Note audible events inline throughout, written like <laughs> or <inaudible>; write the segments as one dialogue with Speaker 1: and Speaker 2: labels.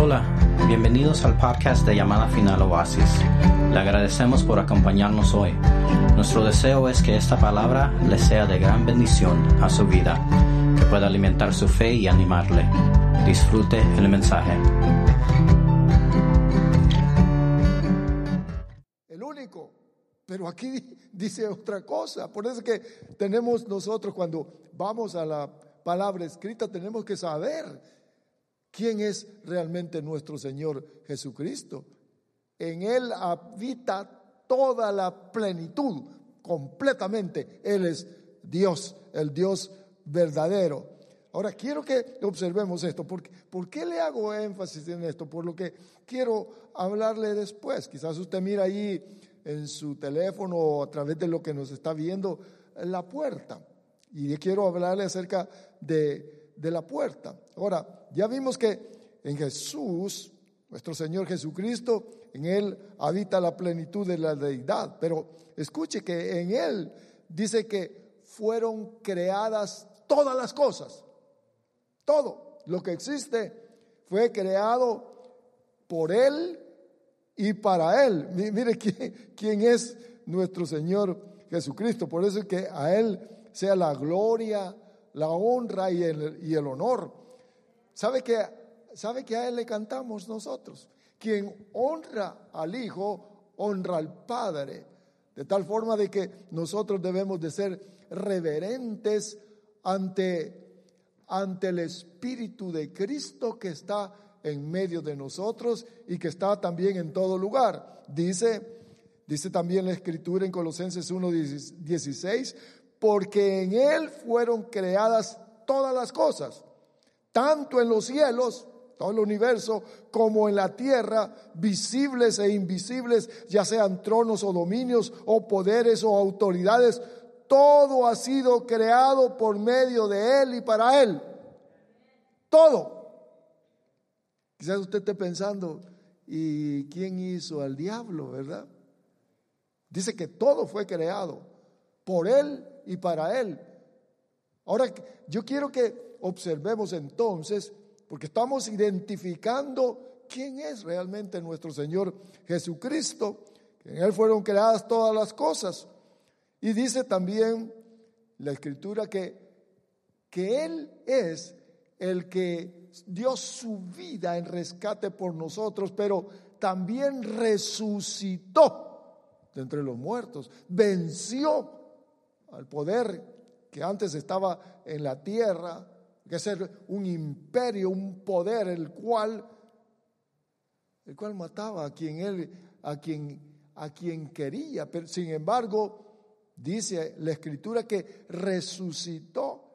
Speaker 1: Hola, bienvenidos al podcast de Llamada Final Oasis. Le agradecemos por acompañarnos hoy. Nuestro deseo es que esta palabra le sea de gran bendición a su vida, que pueda alimentar su fe y animarle. Disfrute el mensaje.
Speaker 2: el único. Pero aquí dice otra cosa. Por eso es que tenemos nosotros cuando vamos a la palabra escrita, tenemos que saber quién es realmente nuestro Señor Jesucristo. En Él habita toda la plenitud, completamente. Él es Dios, el Dios verdadero. Ahora quiero que observemos esto. ¿Por qué le hago énfasis en esto? Por lo que quiero hablarle después. Quizás usted mira ahí en su teléfono o a través de lo que nos está viendo la puerta. Y quiero hablarle acerca de la puerta. Ahora, ya vimos que en Jesús, nuestro Señor Jesucristo, en Él habita la plenitud de la deidad. Pero escuche que en Él dice que fueron creadas todas las cosas. Todo lo que existe fue creado por Él y para Él. Mire <laughs> quién, es nuestro Señor Jesucristo. Por eso es que a Él sea la gloria, la honra y el, y el honor. ¿Sabe que, ¿Sabe que a Él le cantamos nosotros? Quien honra al Hijo, honra al Padre. De tal forma de que nosotros debemos de ser reverentes ante, ante el Espíritu de Cristo que está en medio de nosotros y que está también en todo lugar. Dice, dice también la escritura en Colosenses 1:16, porque en él fueron creadas todas las cosas, tanto en los cielos, todo el universo, como en la tierra, visibles e invisibles, ya sean tronos o dominios o poderes o autoridades, todo ha sido creado por medio de él y para él. Todo. Quizás usted esté pensando, ¿y quién hizo al diablo, verdad? Dice que todo fue creado por Él y para Él. Ahora, yo quiero que observemos entonces, porque estamos identificando quién es realmente nuestro Señor Jesucristo, que en Él fueron creadas todas las cosas. Y dice también la Escritura que, que Él es el que dio su vida en rescate por nosotros, pero también resucitó de entre los muertos, venció al poder que antes estaba en la tierra, que es un imperio, un poder el cual el cual mataba a quien él a quien a quien quería, pero sin embargo dice la escritura que resucitó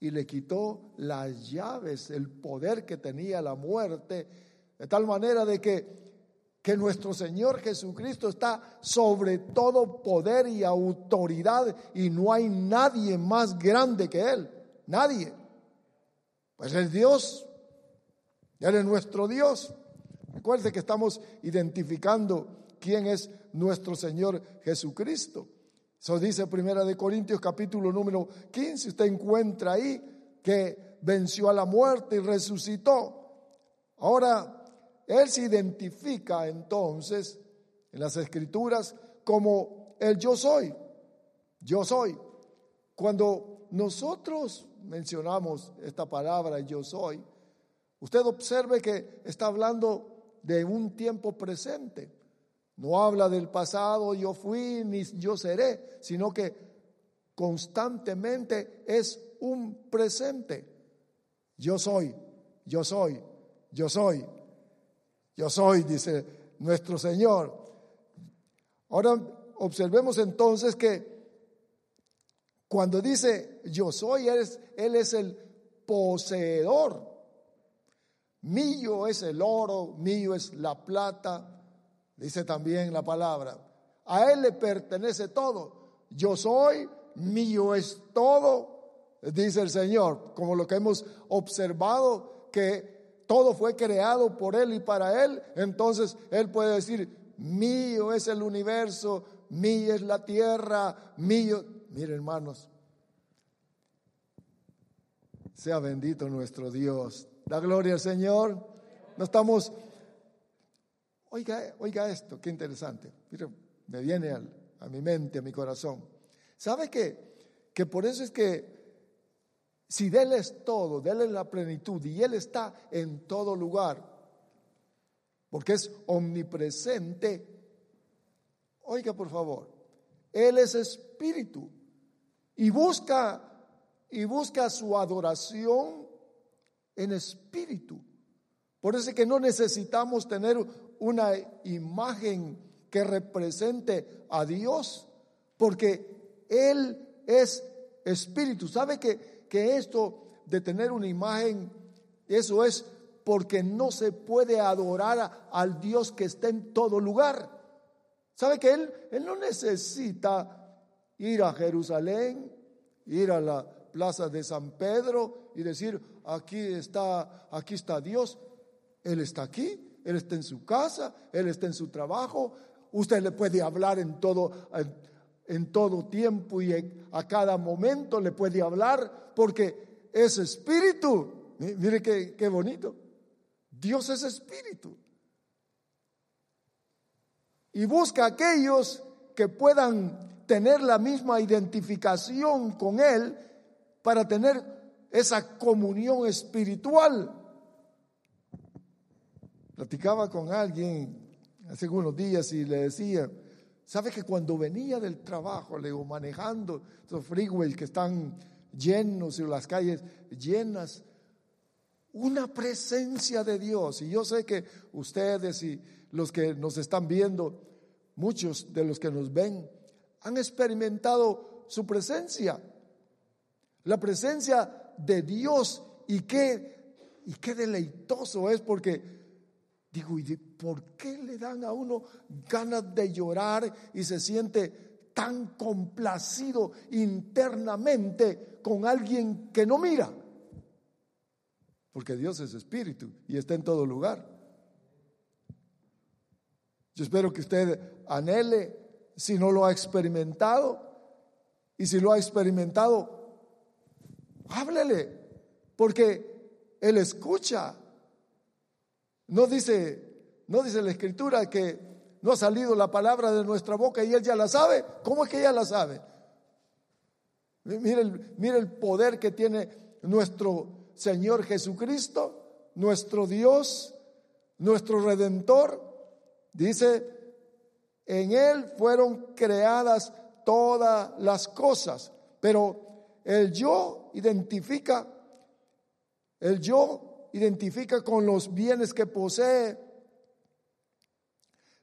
Speaker 2: y le quitó las llaves, el poder que tenía la muerte, de tal manera de que, que nuestro Señor Jesucristo está sobre todo poder y autoridad y no hay nadie más grande que Él, nadie. Pues es Dios, Él es nuestro Dios. Recuerde que estamos identificando quién es nuestro Señor Jesucristo. Eso dice Primera de Corintios capítulo número 15. Usted encuentra ahí que venció a la muerte y resucitó. Ahora, Él se identifica entonces en las escrituras como el yo soy. Yo soy. Cuando nosotros mencionamos esta palabra yo soy, usted observe que está hablando de un tiempo presente. No habla del pasado, yo fui, ni yo seré, sino que constantemente es un presente. Yo soy, yo soy, yo soy, yo soy, dice nuestro Señor. Ahora observemos entonces que cuando dice yo soy, Él es, el poseedor. Mío es el oro, mío es la plata, Dice también la palabra, a Él le pertenece todo. Yo soy, mío es todo, dice el Señor, como lo que hemos observado, que todo fue creado por Él y para Él, entonces Él puede decir, mío es el universo, mío es la tierra, mío. Mire hermanos, sea bendito nuestro Dios. Da gloria al Señor. no estamos... Oiga, oiga esto, qué interesante. me viene a mi mente, a mi corazón. ¿Sabe? Que por eso es que si de Él es todo, de Él es la plenitud y Él está en todo lugar, porque es omnipresente, oiga por favor, Él es espíritu y busca y busca su adoración en espíritu. Por eso es que no necesitamos tener una imagen que represente a Dios, porque Él es espíritu. ¿Sabe que, que esto de tener una imagen, eso es porque no se puede adorar al Dios que está en todo lugar? ¿Sabe que Él, él no necesita ir a Jerusalén, ir a la plaza de San Pedro y decir, aquí está, aquí está Dios. Él está aquí, Él está en su casa, Él está en su trabajo. Usted le puede hablar en todo, en, todo tiempo y a cada momento le puede hablar porque es espíritu. Mire qué, qué bonito. Dios es espíritu. Y busca aquellos que puedan tener la misma identificación con Él para tener esa comunión espiritual. Platicaba con alguien hace unos días y le decía, ¿sabe que cuando venía del trabajo, le digo, manejando esos freeways que están llenos y las calles llenas, una presencia de Dios. Y yo sé que ustedes y los que nos están viendo, muchos de los que nos ven, han experimentado su presencia la presencia de Dios y qué, y qué deleitoso es porque digo, ¿y por qué le dan a uno ganas de llorar y se siente tan complacido internamente con alguien que no mira? Porque Dios es espíritu y está en todo lugar. Yo espero que usted anhele, si no lo ha experimentado, y si lo ha experimentado, háblele, porque Él escucha. No dice, no dice la escritura que no ha salido la palabra de nuestra boca y Él ya la sabe. ¿Cómo es que ella la sabe? Mire mire el poder que tiene nuestro Señor Jesucristo, nuestro Dios, nuestro Redentor. Dice, en Él fueron creadas todas las cosas, pero el yo identifica, el yo identifica con los bienes que posee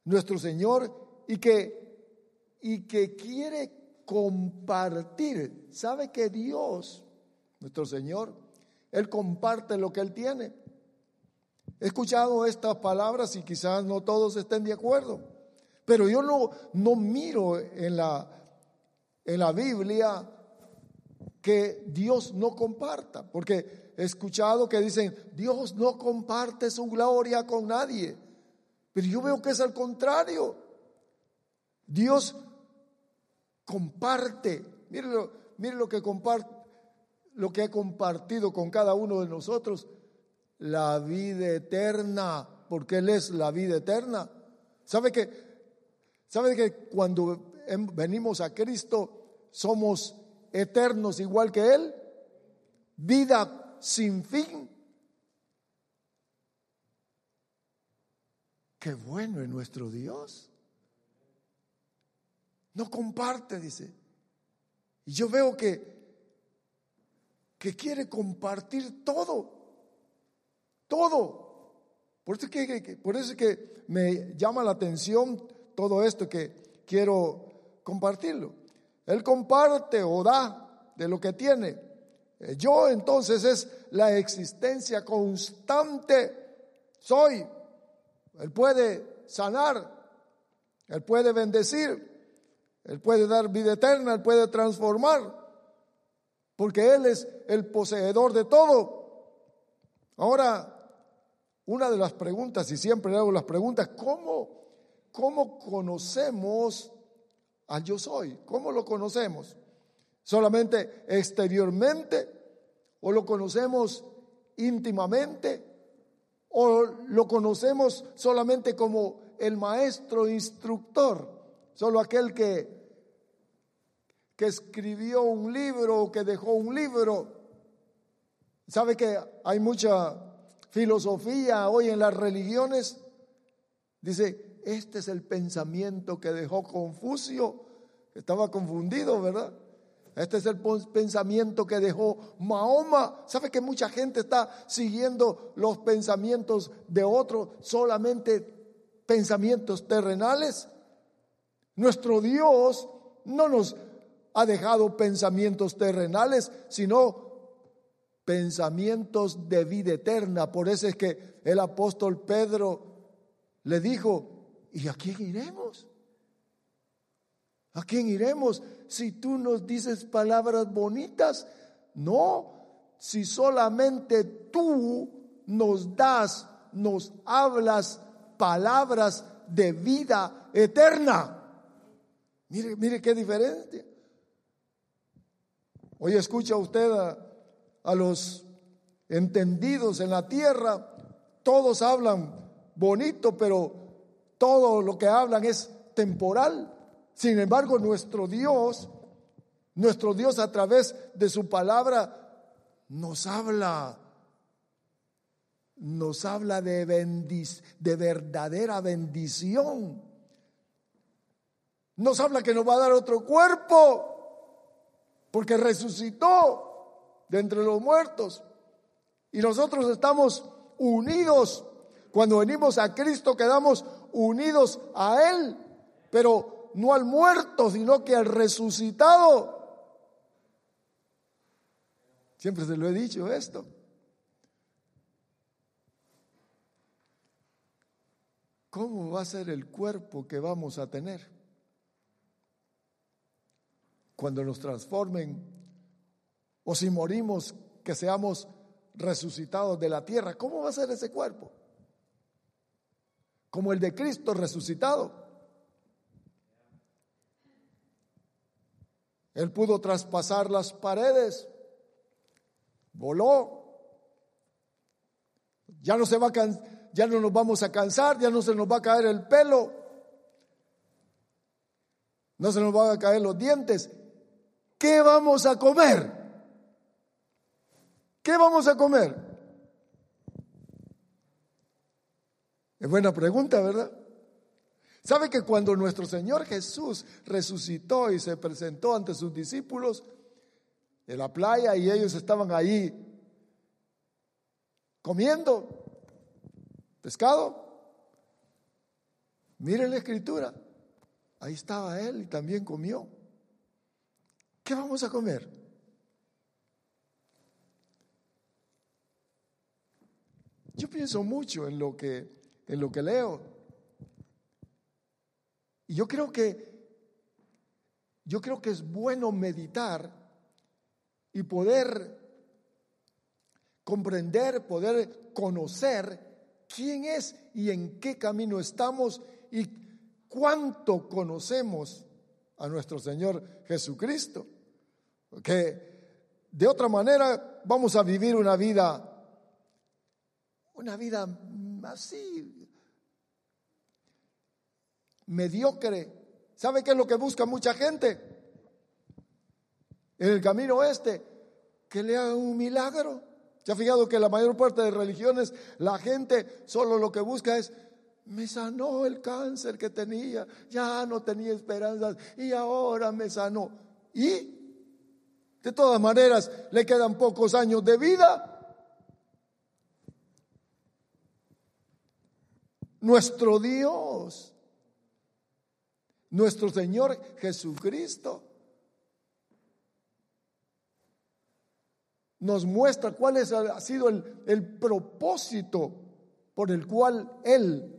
Speaker 2: nuestro Señor y que, y que quiere compartir. ¿Sabe que Dios, nuestro Señor, Él comparte lo que Él tiene? He escuchado estas palabras y quizás no todos estén de acuerdo, pero yo no, no miro en la, en la Biblia que Dios no comparta, porque he escuchado que dicen, Dios no comparte su gloria con nadie, pero yo veo que es al contrario. Dios comparte, mire lo, mire lo que comparte, lo que ha compartido con cada uno de nosotros, la vida eterna, porque Él es la vida eterna. ¿Sabe que, sabe que cuando venimos a Cristo somos eternos igual que Él, vida sin fin. Qué bueno es nuestro Dios. No comparte, dice. Y yo veo que, que quiere compartir todo. Todo. Por eso, que, por eso es que me llama la atención todo esto que quiero compartirlo. Él comparte o da de lo que tiene. Eh, yo entonces es la existencia constante. Soy. Él puede sanar. Él puede bendecir. Él puede dar vida eterna. Él puede transformar. Porque Él es el poseedor de todo. Ahora, una de las preguntas, y siempre hago las preguntas, ¿cómo, cómo conocemos al yo soy. ¿Cómo lo conocemos? ¿Solamente exteriormente o lo conocemos íntimamente? o lo conocemos solamente como el maestro instructor, solo aquel que, que escribió un libro o que dejó un libro. ¿Sabe que hay mucha filosofía hoy en las religiones? Dice, este es el pensamiento que dejó Confucio, que estaba confundido, ¿verdad? Este es el pensamiento que dejó Mahoma. ¿Sabe que mucha gente está siguiendo los pensamientos de otros, solamente pensamientos terrenales? Nuestro Dios no nos ha dejado pensamientos terrenales, sino pensamientos de vida eterna. Por eso es que el apóstol Pedro le dijo, ¿y a quién iremos? ¿A quién iremos si tú nos dices palabras bonitas? No, si solamente tú nos das, nos hablas palabras de vida eterna. Mire, mire qué diferencia. Hoy escucha usted a, a los entendidos en la tierra, todos hablan bonito, pero todo lo que hablan es temporal. Sin embargo, nuestro Dios, nuestro Dios a través de su palabra nos habla, nos habla de, de verdadera bendición. Nos habla que nos va a dar otro cuerpo, porque resucitó de entre los muertos. Y nosotros estamos unidos. Cuando venimos a Cristo quedamos unidos a Él. Pero no al muerto, sino que al resucitado. Siempre se lo he dicho esto. ¿Cómo va a ser el cuerpo que vamos a tener? Cuando nos transformen o si morimos, que seamos resucitados de la tierra. ¿Cómo va a ser ese cuerpo? Como el de Cristo resucitado. Él pudo traspasar las paredes, voló. Ya no se va a ya no nos vamos a cansar, ya no se nos va a caer el pelo. No se nos van a caer los dientes. ¿Qué vamos a comer? ¿Qué vamos a comer? Es buena pregunta, ¿verdad? ¿Sabe que cuando nuestro Señor Jesús resucitó y se presentó ante sus discípulos en la playa y ellos estaban ahí comiendo pescado? Miren la escritura. Ahí estaba él y también comió. ¿Qué vamos a comer? Yo pienso mucho en lo que en lo que leo. Y yo creo que yo creo que es bueno meditar y poder comprender, poder conocer quién es y en qué camino estamos y cuánto conocemos a nuestro Señor Jesucristo. Que de otra manera vamos a vivir una vida, una vida así, mediocre. ¿Sabe qué es lo que busca mucha gente? En el camino este, que le hagan un milagro. ¿Se ha fijado que la mayor parte de religiones, la gente solo lo que busca es, me sanó el cáncer que tenía, ya no tenía esperanzas y ahora me sanó. Y de todas maneras le quedan pocos años de vida. Nuestro Dios nuestro Señor Jesucristo nos muestra cuál es, ha sido el, el propósito por el cual Él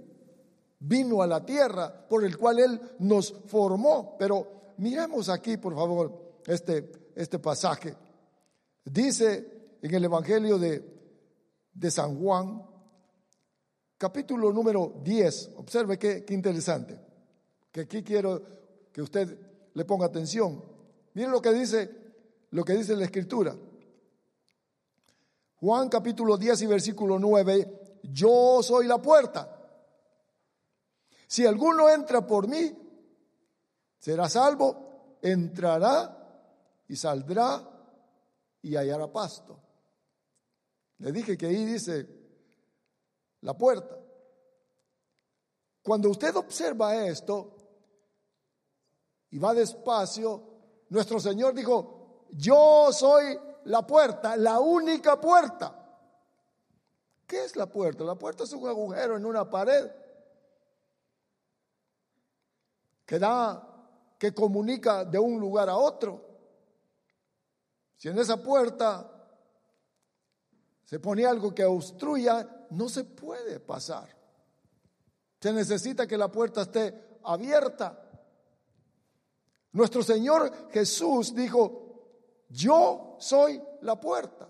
Speaker 2: vino a la tierra, por el cual Él nos formó. Pero miremos aquí, por favor, este, este pasaje. Dice en el Evangelio de, de San Juan, capítulo número 10, observe qué, qué interesante que aquí quiero que usted le ponga atención. Miren lo que dice, lo que dice la escritura. Juan capítulo 10 y versículo 9, yo soy la puerta. Si alguno entra por mí, será salvo, entrará y saldrá y hallará pasto. Le dije que ahí dice la puerta. Cuando usted observa esto y va despacio, nuestro Señor dijo, yo soy la puerta, la única puerta. ¿Qué es la puerta? La puerta es un agujero en una pared que da, que comunica de un lugar a otro. Si en esa puerta se pone algo que obstruya, no se puede pasar. Se necesita que la puerta esté abierta. Nuestro Señor Jesús dijo, yo soy la puerta.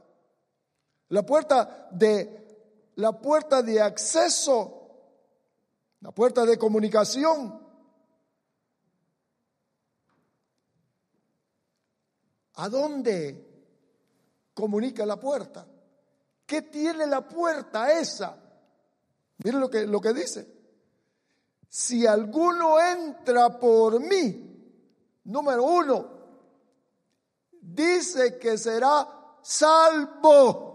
Speaker 2: La puerta de la puerta de acceso, la puerta de comunicación. ¿A dónde comunica la puerta? ¿Qué tiene la puerta esa? Miren lo que, lo que dice. Si alguno entra por mí, número uno, dice que será salvo.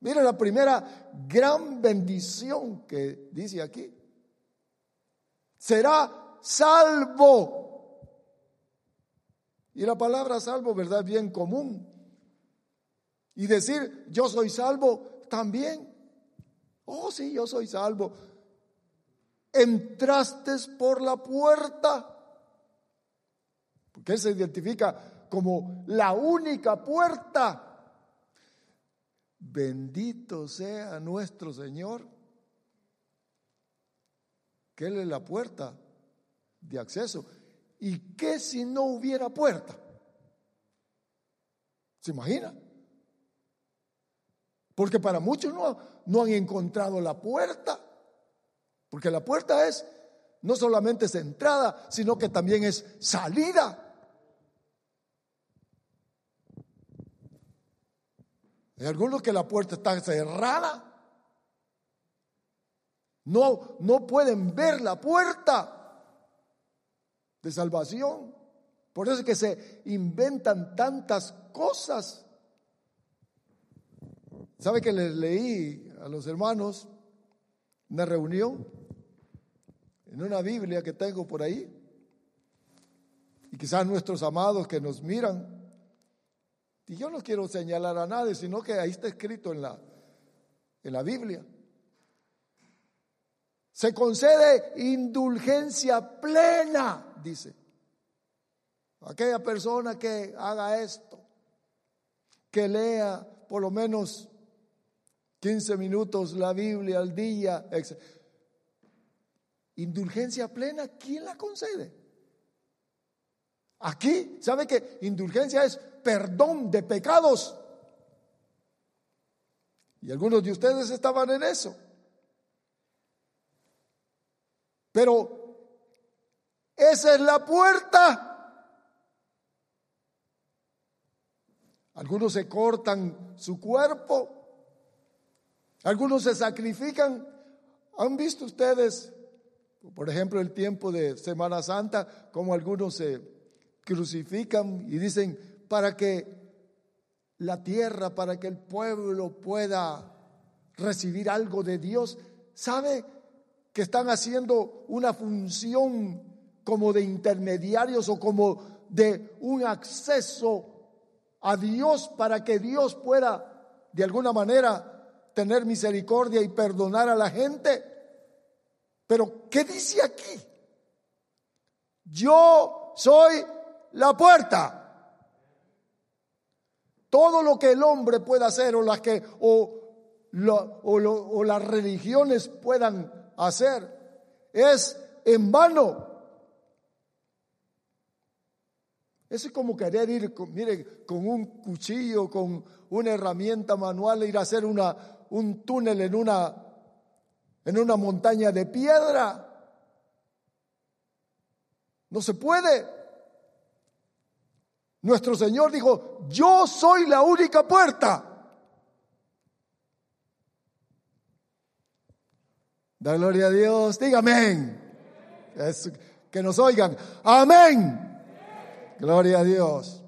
Speaker 2: Miren la primera gran bendición que dice aquí. Será salvo. Y la palabra salvo, ¿verdad? Bien común. Y decir, yo soy salvo también. Oh, sí, yo soy salvo. Entraste por la puerta. Porque él se identifica como la única puerta. Bendito sea nuestro Señor, que Él es la puerta de acceso. ¿Y qué si no hubiera puerta? ¿Se imagina? Porque para muchos no, no han encontrado la puerta. Porque la puerta es no solamente es entrada, sino que también es salida. Hay algunos que la puerta está cerrada. No, no pueden ver la puerta de salvación. Por eso es que se inventan tantas cosas. ¿Sabe que les leí a los hermanos una reunión en una Biblia que tengo por ahí? Y quizás nuestros amados que nos miran. Y yo no quiero señalar a nadie, sino que ahí está escrito en la, en la Biblia. Se concede indulgencia plena dice. Aquella persona que haga esto, que lea por lo menos 15 minutos la Biblia al día, indulgencia plena, ¿quién la concede? Aquí, ¿sabe que indulgencia es perdón de pecados? Y algunos de ustedes estaban en eso. Pero esa es la puerta. Algunos se cortan su cuerpo. Algunos se sacrifican. ¿Han visto ustedes, por ejemplo, el tiempo de Semana Santa, como algunos se crucifican y dicen, para que la tierra, para que el pueblo pueda recibir algo de Dios, ¿sabe que están haciendo una función como de intermediarios o como de un acceso a Dios para que Dios pueda de alguna manera tener misericordia y perdonar a la gente. Pero, ¿qué dice aquí? Yo soy la puerta. Todo lo que el hombre pueda hacer o las que o, o las religiones puedan hacer es en vano. Eso es como querer ir, con, mire, con un cuchillo, con una herramienta manual, ir a hacer una, un túnel en una, en una montaña de piedra. No se puede. Nuestro Señor dijo, yo soy la única puerta. Da gloria a Dios. Diga amén. que nos oigan. Amén. Gloria a Dios.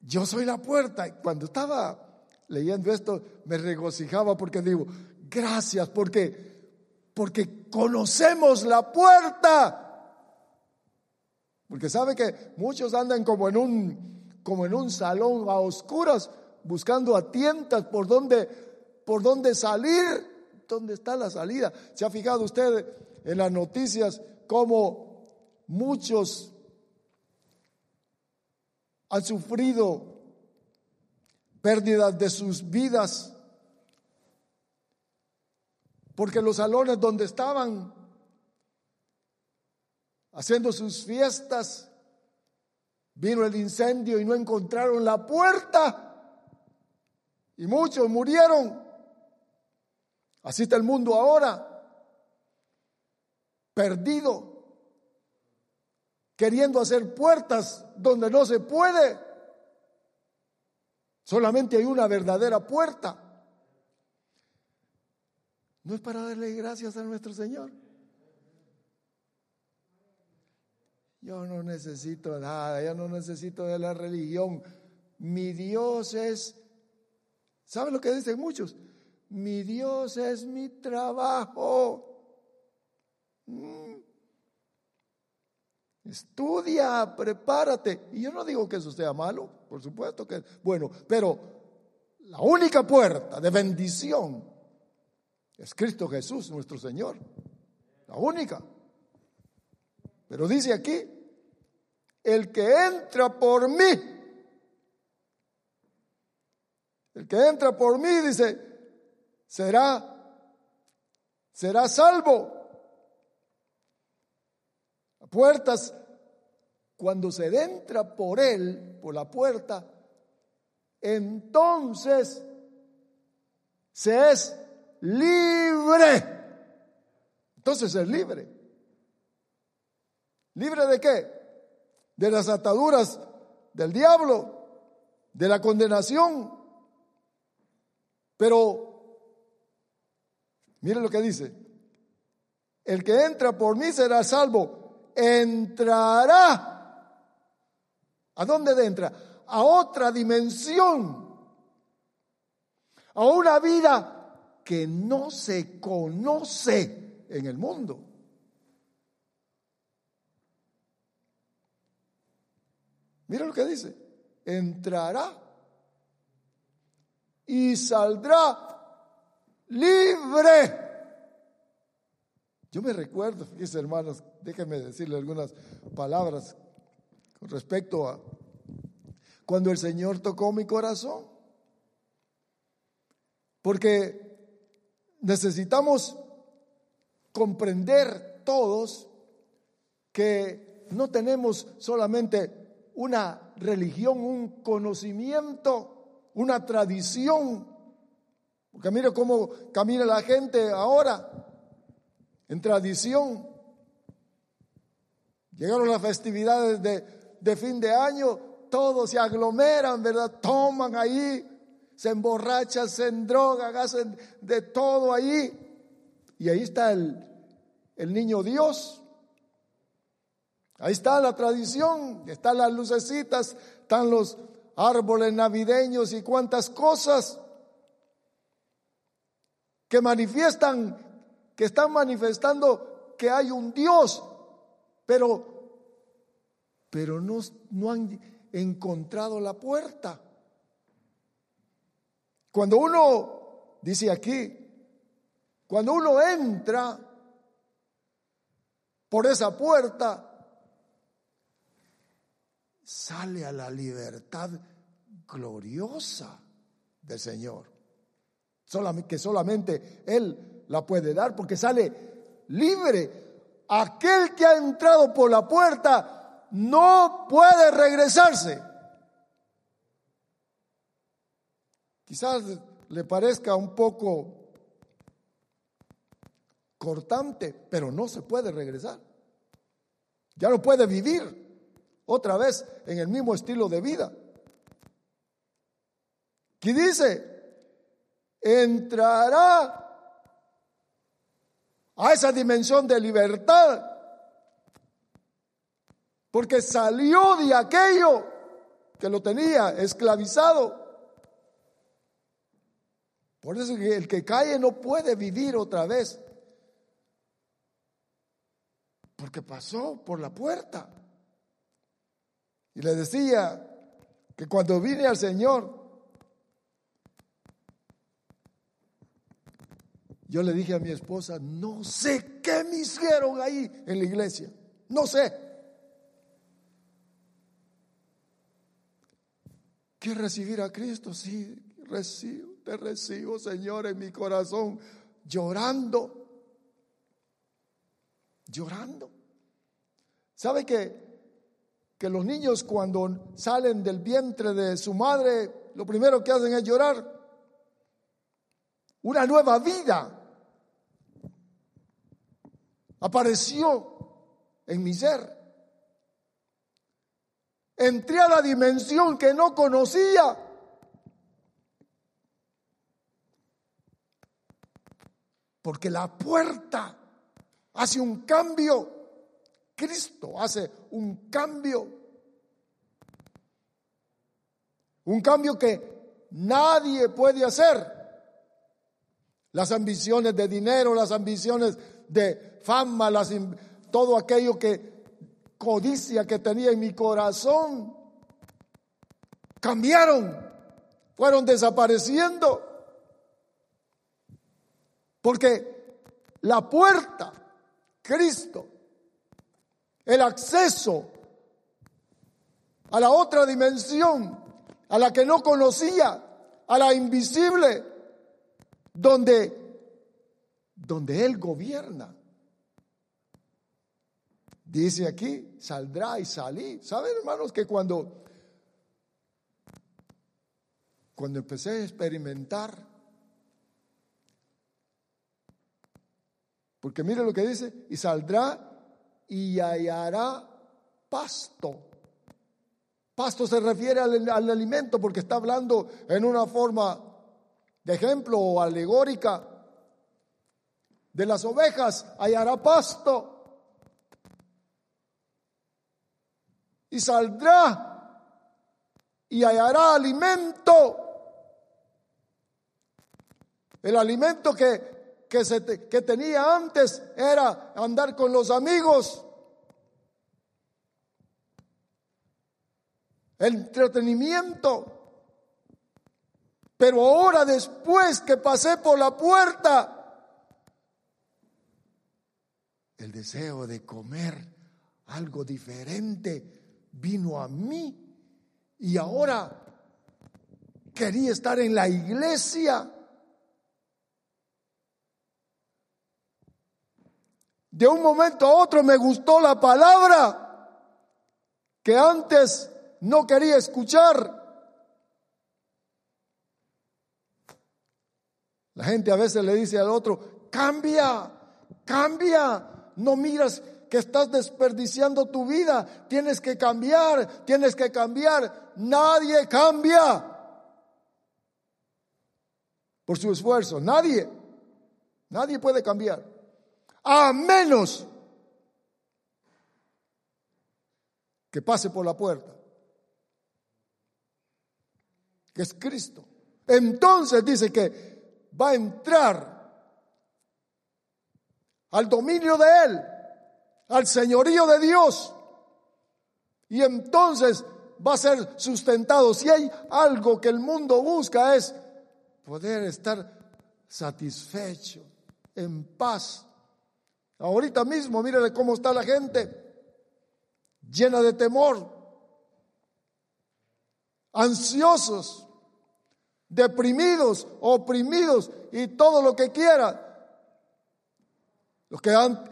Speaker 2: Yo soy la puerta. Cuando estaba leyendo esto, me regocijaba porque digo, gracias, porque, porque conocemos la puerta. Porque sabe que muchos andan como en un, como en un salón a oscuras, buscando a tientas por donde, por donde salir. ¿Dónde está la salida? ¿Se ha fijado usted en las noticias cómo muchos han sufrido pérdidas de sus vidas? Porque los salones donde estaban haciendo sus fiestas, vino el incendio y no encontraron la puerta. Y muchos murieron. Así está el mundo ahora, perdido, queriendo hacer puertas donde no se puede. Solamente hay una verdadera puerta. No es para darle gracias a nuestro Señor. Yo no necesito nada, yo no necesito de la religión. Mi Dios es, ¿saben lo que dicen muchos? Mi Dios es mi trabajo. Mm. Estudia, prepárate. Y yo no digo que eso sea malo, por supuesto que es bueno, pero la única puerta de bendición es Cristo Jesús, nuestro Señor. La única. Pero dice aquí, el que entra por mí, el que entra por mí, dice, será, será salvo. Puertas, cuando se entra por él, por la puerta, entonces se es libre. Entonces es libre. ¿Libre de qué? De las ataduras del diablo, de la condenación. Pero, mire lo que dice, el que entra por mí será salvo, entrará. ¿A dónde entra? A otra dimensión, a una vida que no se conoce en el mundo. Mira lo que dice. Entrará y saldrá libre. Yo me recuerdo, fíjense hermanos, déjenme decirle algunas palabras con respecto a cuando el Señor tocó mi corazón. Porque necesitamos comprender todos que no tenemos solamente una religión, un conocimiento, una tradición. Porque mire cómo camina la gente ahora, en tradición. Llegaron las festividades de, fin de año, todos se aglomeran, ¿verdad? Toman ahí, se emborrachan, se endrogan, hacen de todo ahí. Y ahí está el niño Dios Ahí está la tradición, están las lucecitas, están los árboles navideños y cuantas cosas que manifiestan, que están manifestando que hay un Dios, pero, pero no, no han encontrado la puerta. Cuando uno, dice aquí, cuando uno entra por esa puerta, sale a la libertad gloriosa del Señor. que solamente Él la puede dar porque sale libre. Aquel que ha entrado por la puerta no puede regresarse. Quizás le parezca un poco cortante, pero no se puede regresar. Ya no puede vivir otra vez en el mismo estilo de vida. ¿Qué dice? Entrará a esa dimensión de libertad, porque salió de aquello que lo tenía esclavizado. Por eso el que cae no puede vivir otra vez, porque pasó por la puerta. Y le decía que cuando vine al Señor, Yo le dije a mi esposa, no sé qué me hicieron ahí en la iglesia. No sé. ¿Quieres recibir a Cristo? Sí, recibo, te recibo, Señor, en mi corazón, llorando. Llorando. ¿Sabe que, que los niños cuando salen del vientre de su madre, lo primero que hacen es llorar? Una nueva vida apareció en mi ser. Entré a la dimensión que no conocía. Porque la puerta hace un cambio. Cristo hace un cambio. Un cambio que nadie puede hacer. Las ambiciones de dinero, las ambiciones de fama, las, todo aquello que codicia que tenía en mi corazón, cambiaron, fueron desapareciendo. Porque la puerta, Cristo, el acceso a la otra dimensión, a la que no conocía, a la invisible, donde donde Él gobierna. Dice aquí, saldrá y salí. ¿Saben, hermanos, que cuando, cuando empecé a experimentar, porque mire lo que dice, y saldrá y hallará pasto. Pasto se refiere al, al alimento porque está hablando en una forma de ejemplo o alegórica de las ovejas hallará pasto. Y saldrá y hallará alimento. El alimento que, que, se, que tenía antes era andar con los amigos. Entretenimiento. Pero ahora después que pasé por la puerta, el deseo de comer algo diferente vino a mí y ahora quería estar en la iglesia. De un momento a otro me gustó la palabra que antes no quería escuchar. La gente a veces le dice al otro, cambia, cambia, no miras que estás desperdiciando tu vida. Tienes que cambiar, tienes que cambiar. Nadie cambia por su esfuerzo. Nadie. Nadie puede cambiar. A menos que pase por la puerta. Que es Cristo. Entonces dice que va a entrar al dominio de Él, al señorío de Dios. Y entonces va a ser sustentado. Si hay algo que el mundo busca es poder estar satisfecho, en paz. Ahorita mismo, mírele cómo está la gente, llena de temor, ansiosos, deprimidos, oprimidos y todo lo que quiera los que han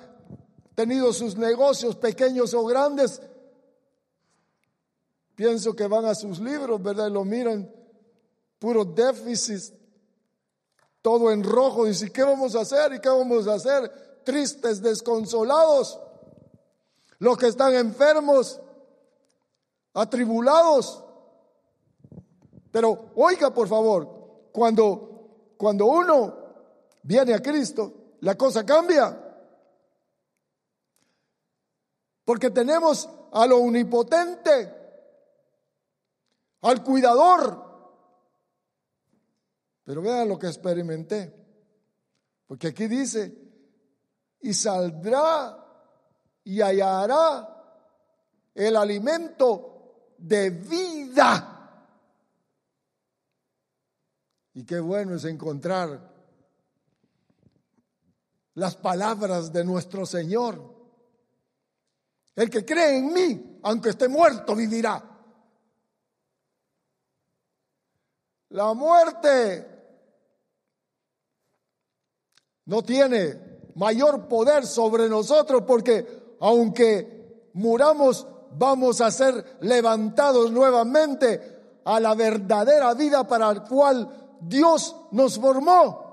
Speaker 2: tenido sus negocios pequeños o grandes, pienso que van a sus libros, ¿verdad? Y lo miran, puro déficit, todo en rojo. Dice, ¿qué vamos a hacer? ¿Y qué vamos a hacer? Tristes, desconsolados. Los que están enfermos, atribulados. Pero oiga, por favor, cuando, cuando uno viene a Cristo, la cosa cambia. porque tenemos a lo omnipotente, al cuidador. Pero vean lo que experimenté, porque aquí dice, y saldrá y hallará el alimento de vida. Y qué bueno es encontrar las palabras de nuestro Señor. El que cree en mí, aunque esté muerto, vivirá. La muerte no tiene mayor poder sobre nosotros porque aunque muramos, vamos a ser levantados nuevamente a la verdadera vida para la cual Dios nos formó.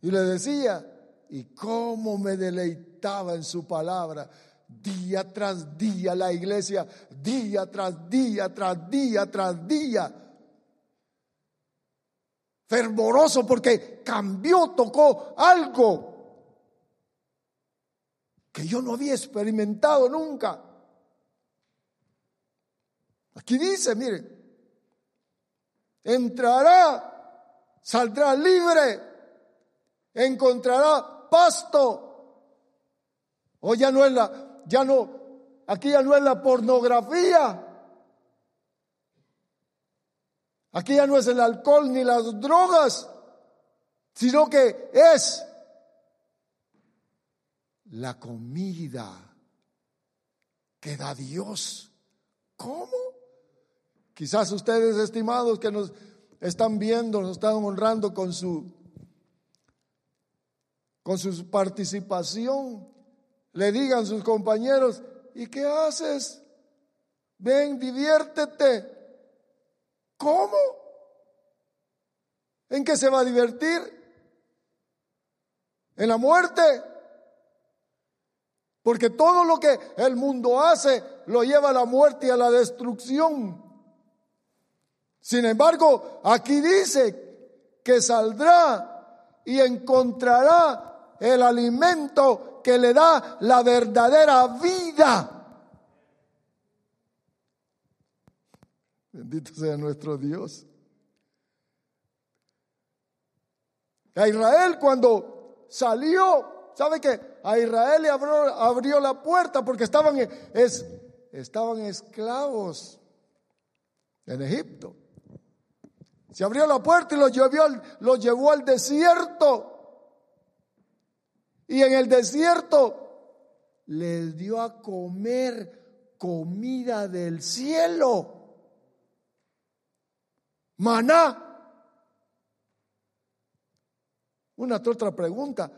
Speaker 2: Y le decía, y cómo me deleitaba en su palabra. Día tras día la iglesia, día tras día, tras día, tras día. Fervoroso porque cambió, tocó algo que yo no había experimentado nunca. Aquí dice, mire, entrará, saldrá libre encontrará pasto. O ya no es la, ya no, aquí ya no es la pornografía. Aquí ya no es el alcohol ni las drogas, sino que es la comida que da Dios. ¿Cómo? Quizás ustedes, estimados, que nos están viendo, nos están honrando con su con su participación, le digan sus compañeros, ¿y qué haces? Ven, diviértete. ¿Cómo? ¿En qué se va a divertir? ¿En la muerte? Porque todo lo que el mundo hace lo lleva a la muerte y a la destrucción. Sin embargo, aquí dice que saldrá y encontrará el alimento que le da la verdadera vida. Bendito sea nuestro Dios. A Israel cuando salió, ¿sabe que A Israel le abrió, abrió la puerta porque estaban, es, estaban esclavos en Egipto. Se abrió la puerta y los llevó, los llevó al desierto. Y en el desierto les dio a comer comida del cielo. Maná. Una otra pregunta.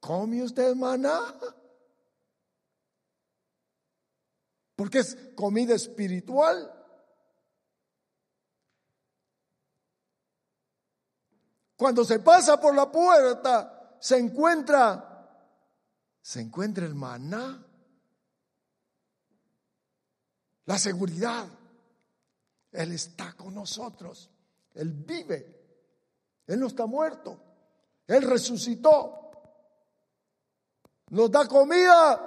Speaker 2: ¿Come usted maná? Porque es comida espiritual. Cuando se pasa por la puerta se encuentra, se encuentra el maná, la seguridad. Él está con nosotros, Él vive, Él no está muerto, Él resucitó, nos da comida.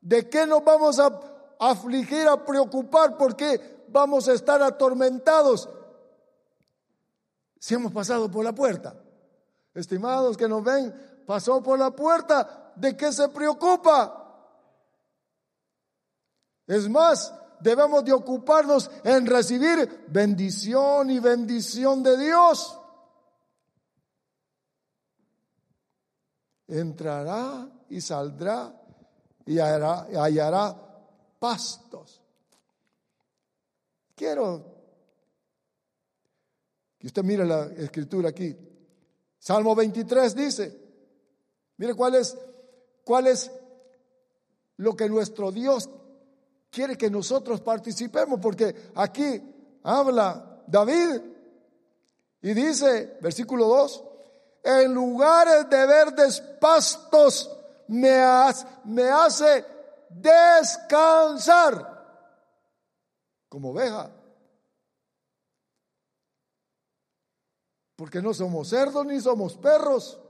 Speaker 2: ¿De qué nos vamos a afligir, a preocupar? ¿Por qué vamos a estar atormentados si hemos pasado por la puerta? Estimados que nos ven, pasó por la puerta, ¿de qué se preocupa? Es más, debemos de ocuparnos en recibir bendición y bendición de Dios. Entrará y saldrá y hallará, hallará pastos. Quiero que usted mire la escritura aquí. Salmo 23 dice, mire cuál es, cuál es lo que nuestro Dios quiere que nosotros participemos, porque aquí habla David y dice, versículo 2, en lugares de verdes pastos me, me hace descansar como oveja. Porque no somos cerdos ni somos perros.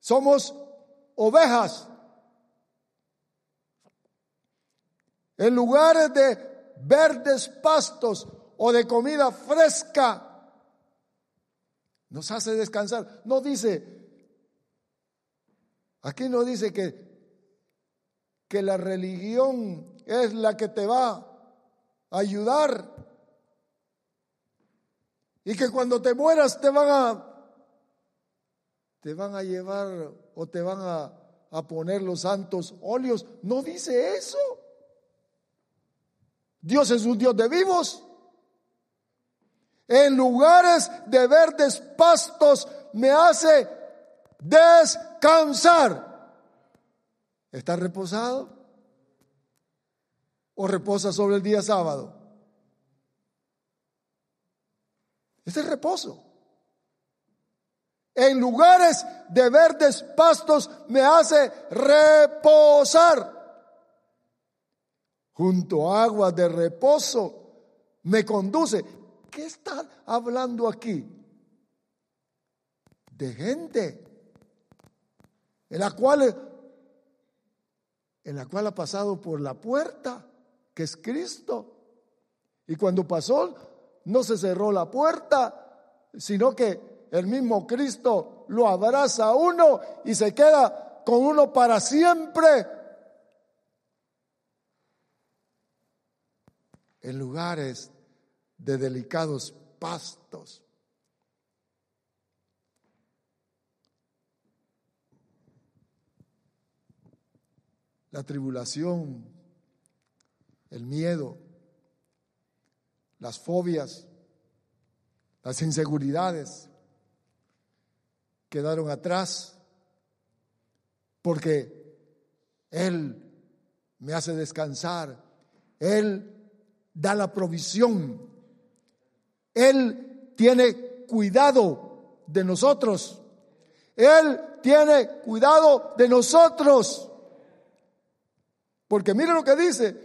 Speaker 2: Somos ovejas. En lugares de verdes pastos o de comida fresca, nos hace descansar. No dice, aquí no dice que, que la religión es la que te va a ayudar y que cuando te mueras te van a te van a llevar o te van a, a poner los santos óleos. No dice eso. Dios es un Dios de vivos. En lugares de verdes pastos me hace descansar. ¿Está reposado? ¿O reposa sobre el día sábado? Este es reposo. En lugares de verdes pastos me hace reposar. Junto a aguas de reposo me conduce. ¿Qué está hablando aquí? De gente en la cual en la cual ha pasado por la puerta, que es Cristo. Y cuando pasó, no se cerró la puerta, sino que el mismo Cristo lo abraza a uno y se queda con uno para siempre. En lugares de delicados pastos. La tribulación, el miedo, las fobias, las inseguridades quedaron atrás porque Él me hace descansar, Él da la provisión, Él tiene cuidado de nosotros, Él tiene cuidado de nosotros. Porque mire lo que dice,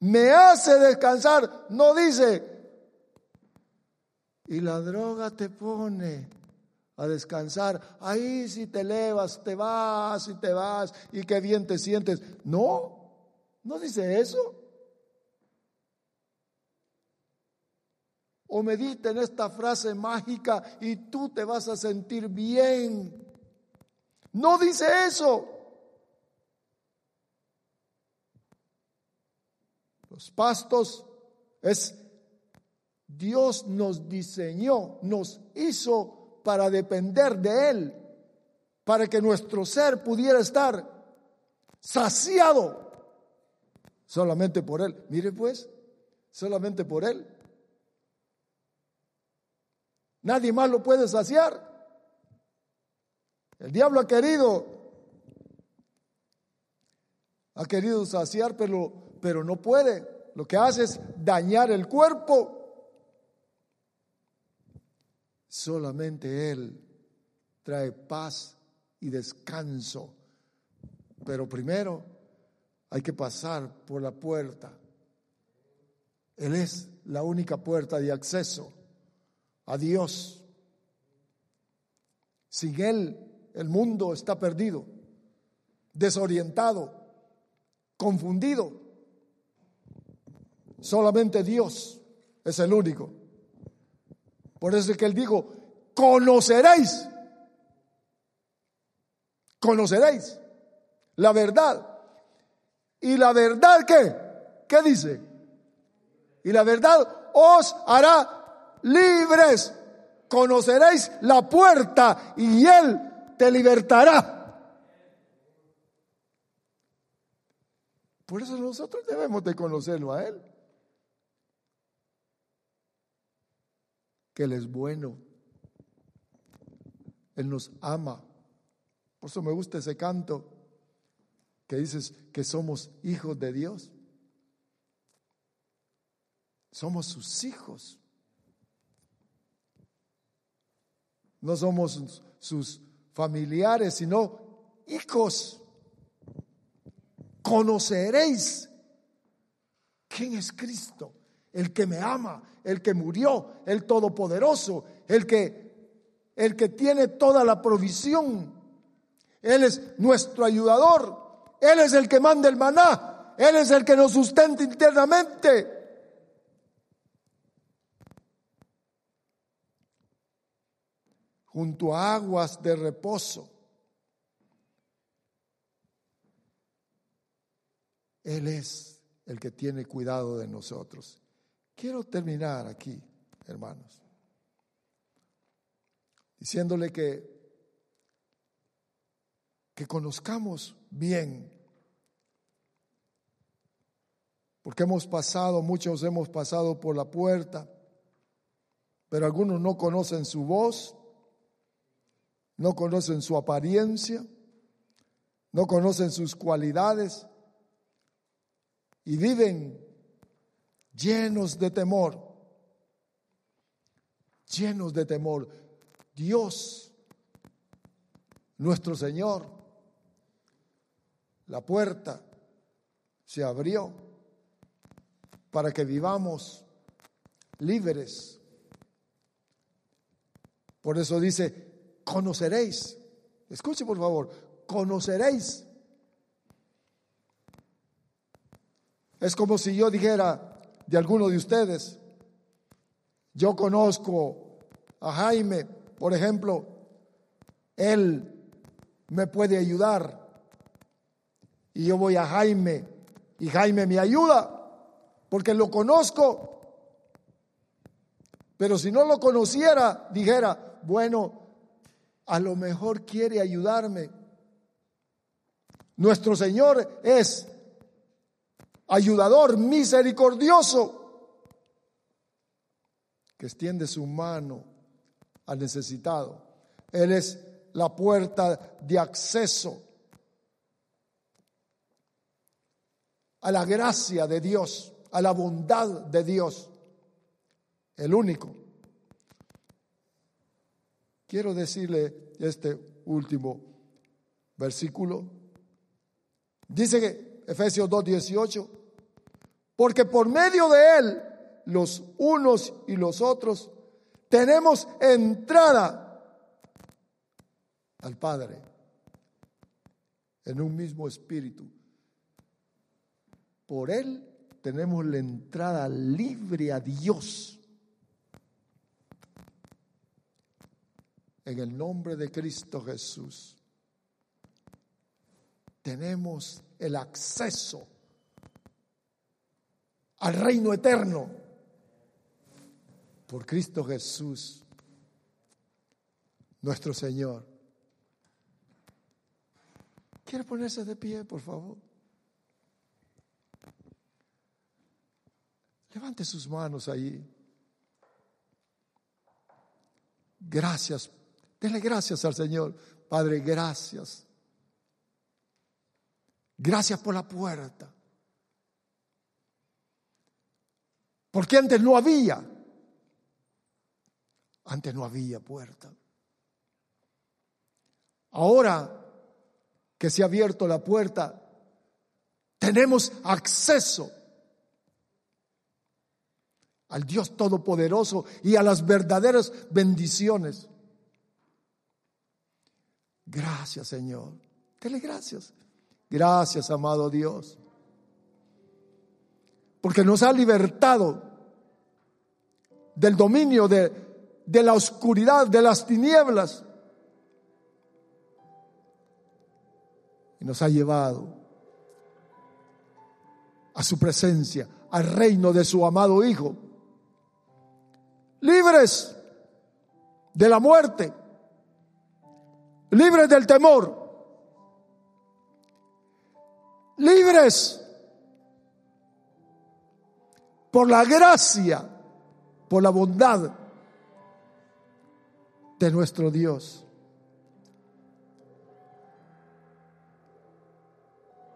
Speaker 2: me hace descansar. No dice, y la droga te pone a descansar. Ahí si te elevas, te vas y te vas y qué bien te sientes. No, no dice eso. O medita en esta frase mágica y tú te vas a sentir bien. No dice eso. Los pastos es Dios nos diseñó, nos hizo para depender de Él, para que nuestro ser pudiera estar saciado solamente por Él. Mire pues, solamente por Él. Nadie más lo puede saciar. El diablo ha querido, ha querido saciar, pero pero no puede. Lo que hace es dañar el cuerpo. Solamente Él trae paz y descanso. Pero primero hay que pasar por la puerta. Él es la única puerta de acceso a Dios. Sin Él el mundo está perdido, desorientado, confundido. Solamente Dios es el único. Por eso es que él dijo, conoceréis, conoceréis la verdad. ¿Y la verdad qué? ¿Qué dice? Y la verdad os hará libres. Conoceréis la puerta y él te libertará. Por eso nosotros debemos de conocerlo a él. que Él es bueno. Él nos ama. Por eso me gusta ese canto que dices que somos hijos de Dios. Somos sus hijos. No somos sus familiares, sino hijos. Conoceréis quién es Cristo el que me ama, el que murió, el todopoderoso, el que el que tiene toda la provisión. Él es nuestro ayudador. Él es el que manda el maná. Él es el que nos sustenta internamente. Junto a aguas de reposo. Él es el que tiene cuidado de nosotros. Quiero terminar aquí, hermanos, diciéndole que que conozcamos bien, porque hemos pasado, muchos hemos pasado por la puerta, pero algunos no conocen su voz, no conocen su apariencia, no conocen sus cualidades y viven llenos de temor, llenos de temor. Dios, nuestro Señor, la puerta se abrió para que vivamos libres. Por eso dice, conoceréis. Escuche por favor, conoceréis. Es como si yo dijera de alguno de ustedes, yo conozco a Jaime, por ejemplo, él me puede ayudar y yo voy a Jaime y Jaime me ayuda porque lo conozco. Pero si no lo conociera, dijera, bueno, a lo mejor quiere ayudarme. Nuestro Señor es ayudador misericordioso que extiende su mano al necesitado. Él es la puerta de acceso a la gracia de Dios, a la bondad de Dios, el único. Quiero decirle este último versículo. Dice que Efesios 2:18, porque por medio de él, los unos y los otros, tenemos entrada al Padre en un mismo espíritu. Por Él tenemos la entrada libre a Dios. En el nombre de Cristo Jesús. Tenemos el acceso al reino eterno por Cristo Jesús, nuestro Señor. ¿Quiere ponerse de pie, por favor? Levante sus manos ahí. Gracias. Dele gracias al Señor. Padre, gracias. Gracias por la puerta. Porque antes no había. Antes no había puerta. Ahora que se ha abierto la puerta, tenemos acceso al Dios Todopoderoso y a las verdaderas bendiciones. Gracias, Señor. Dele gracias. Gracias, amado Dios. Porque nos ha libertado del dominio de, de la oscuridad, de las tinieblas. Y nos ha llevado a su presencia, al reino de su amado Hijo libres de la muerte, libres del temor, libres por la gracia, por la bondad de nuestro Dios.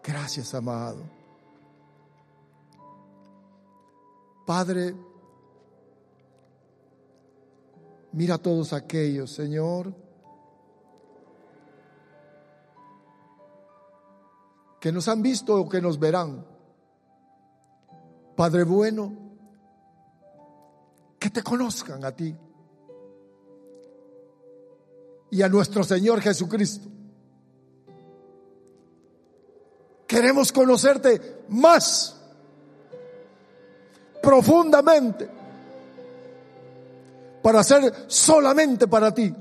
Speaker 2: Gracias, amado. Padre, Mira a todos aquellos, Señor, que nos han visto o que nos verán. Padre bueno, que te conozcan a ti. y a nuestro Señor Jesucristo. Queremos conocerte más profundamente para ser solamente para ti.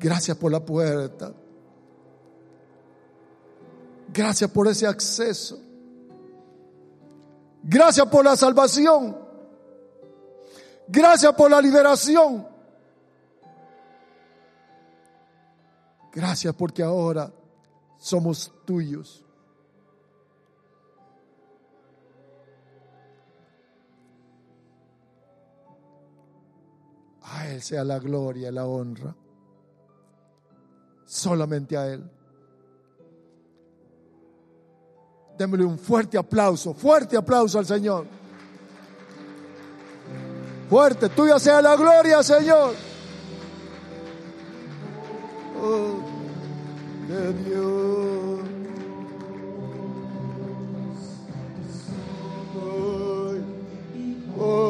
Speaker 2: Gracias por la puerta. Gracias por ese acceso. Gracias por la salvación. Gracias por la liberación. Gracias porque ahora somos tuyos. A Él sea la gloria y la honra solamente a Él. Démosle un fuerte aplauso, fuerte aplauso al Señor. Fuerte, tuya sea la gloria, Señor. Oh, de Dios. Oh.